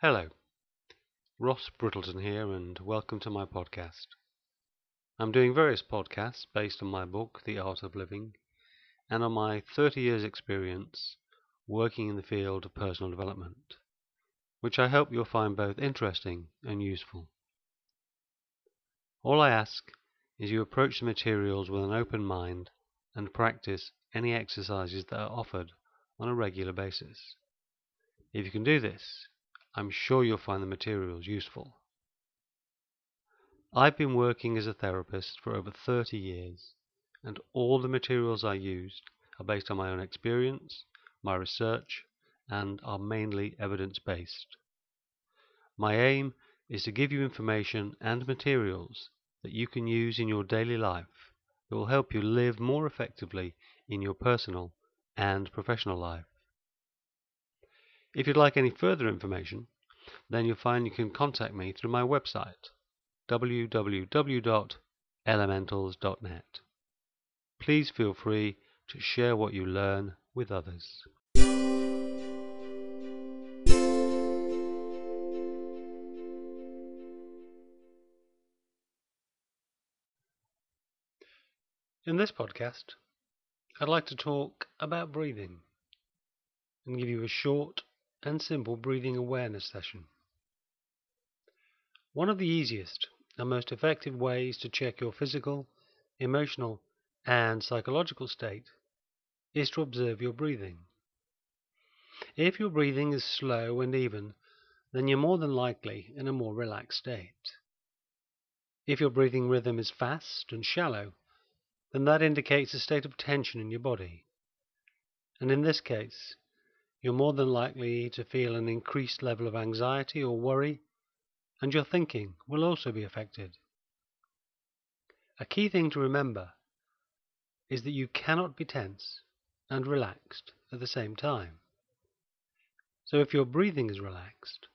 Hello, Ross Brittleton here, and welcome to my podcast. I'm doing various podcasts based on my book, The Art of Living, and on my 30 years' experience working in the field of personal development, which I hope you'll find both interesting and useful. All I ask is you approach the materials with an open mind and practice any exercises that are offered on a regular basis. If you can do this, I'm sure you'll find the materials useful. I've been working as a therapist for over 30 years, and all the materials I used are based on my own experience, my research, and are mainly evidence based. My aim is to give you information and materials that you can use in your daily life that will help you live more effectively in your personal and professional life. If you'd like any further information, then you'll find you can contact me through my website www.elementals.net. Please feel free to share what you learn with others. In this podcast, I'd like to talk about breathing and give you a short and simple breathing awareness session. One of the easiest and most effective ways to check your physical, emotional, and psychological state is to observe your breathing. If your breathing is slow and even, then you're more than likely in a more relaxed state. If your breathing rhythm is fast and shallow, then that indicates a state of tension in your body. And in this case, you're more than likely to feel an increased level of anxiety or worry, and your thinking will also be affected. A key thing to remember is that you cannot be tense and relaxed at the same time. So if your breathing is relaxed,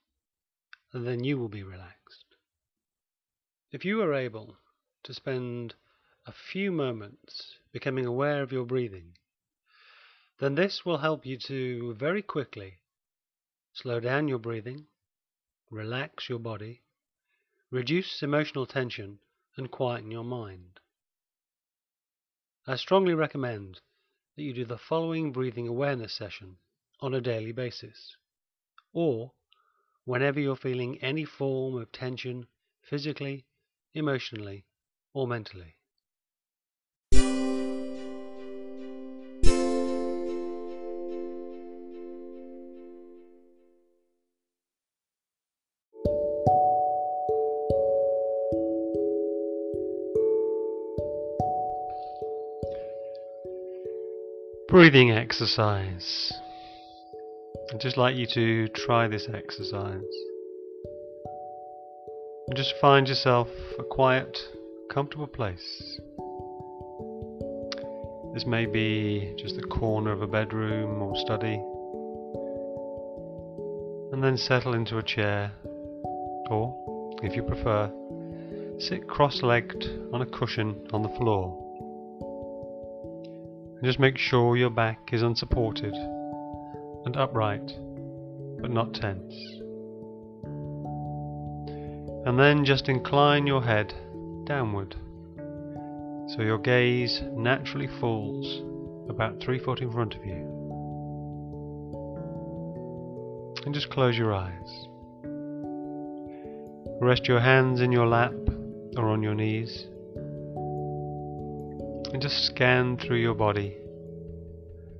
then you will be relaxed. If you are able to spend a few moments becoming aware of your breathing, then this will help you to very quickly slow down your breathing, relax your body, reduce emotional tension, and quieten your mind. I strongly recommend that you do the following breathing awareness session on a daily basis, or whenever you're feeling any form of tension physically, emotionally, or mentally. Breathing exercise. I'd just like you to try this exercise. And just find yourself a quiet, comfortable place. This may be just the corner of a bedroom or study. And then settle into a chair, or, if you prefer, sit cross legged on a cushion on the floor. Just make sure your back is unsupported and upright, but not tense. And then just incline your head downward so your gaze naturally falls about three foot in front of you. And just close your eyes. Rest your hands in your lap or on your knees and just scan through your body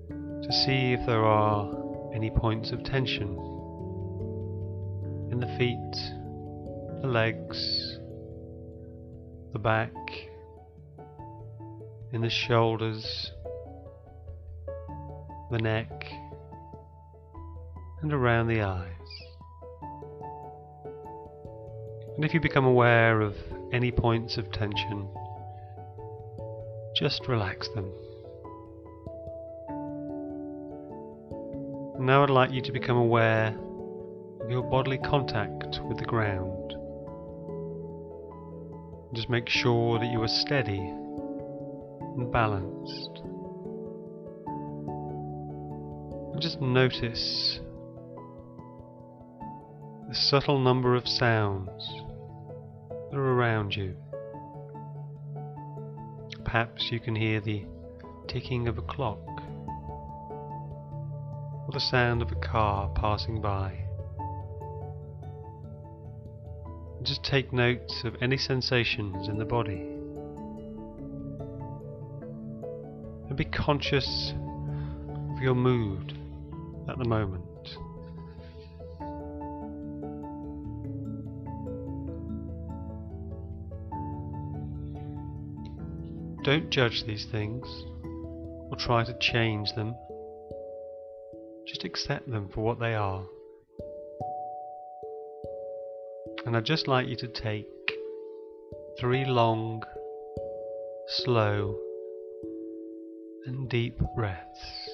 to see if there are any points of tension in the feet, the legs, the back, in the shoulders, the neck, and around the eyes. And if you become aware of any points of tension, just relax them. Now I'd like you to become aware of your bodily contact with the ground. Just make sure that you are steady and balanced. And just notice the the subtle number of sounds that are around you. Perhaps you can hear the ticking of a clock or the sound of a car passing by. Just take notes of any sensations in the body. And be conscious of your mood at the moment. Don't judge these things or try to change them. Just accept them for what they are. And I'd just like you to take three long, slow, and deep breaths.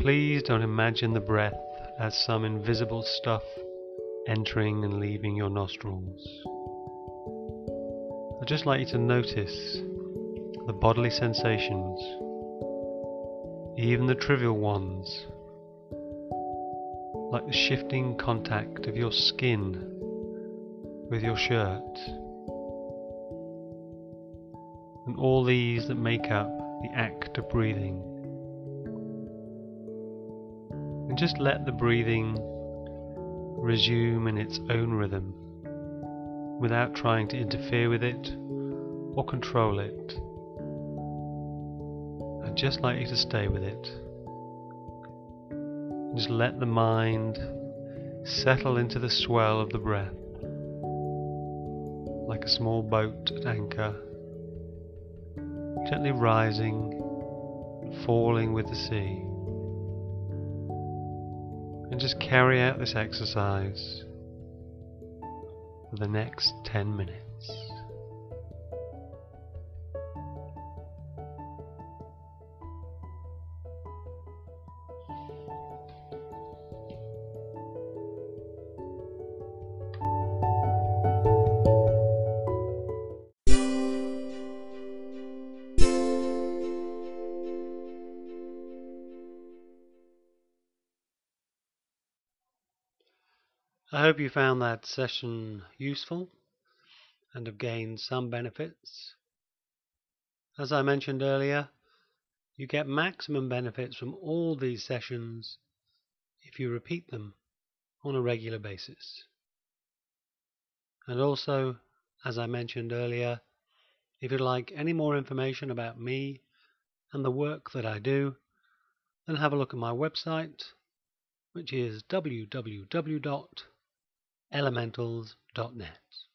Please don't imagine the breath as some invisible stuff entering and leaving your nostrils. I'd just like you to notice the bodily sensations, even the trivial ones, like the shifting contact of your skin with your shirt, and all these that make up the act of breathing. And just let the breathing resume in its own rhythm without trying to interfere with it or control it. I'd just like you to stay with it. Just let the mind settle into the swell of the breath, like a small boat at anchor, gently rising, falling with the sea. And just carry out this exercise the next 10 minutes. Hope you found that session useful and have gained some benefits. As I mentioned earlier, you get maximum benefits from all these sessions if you repeat them on a regular basis. And also, as I mentioned earlier, if you'd like any more information about me and the work that I do, then have a look at my website, which is www elementals.net.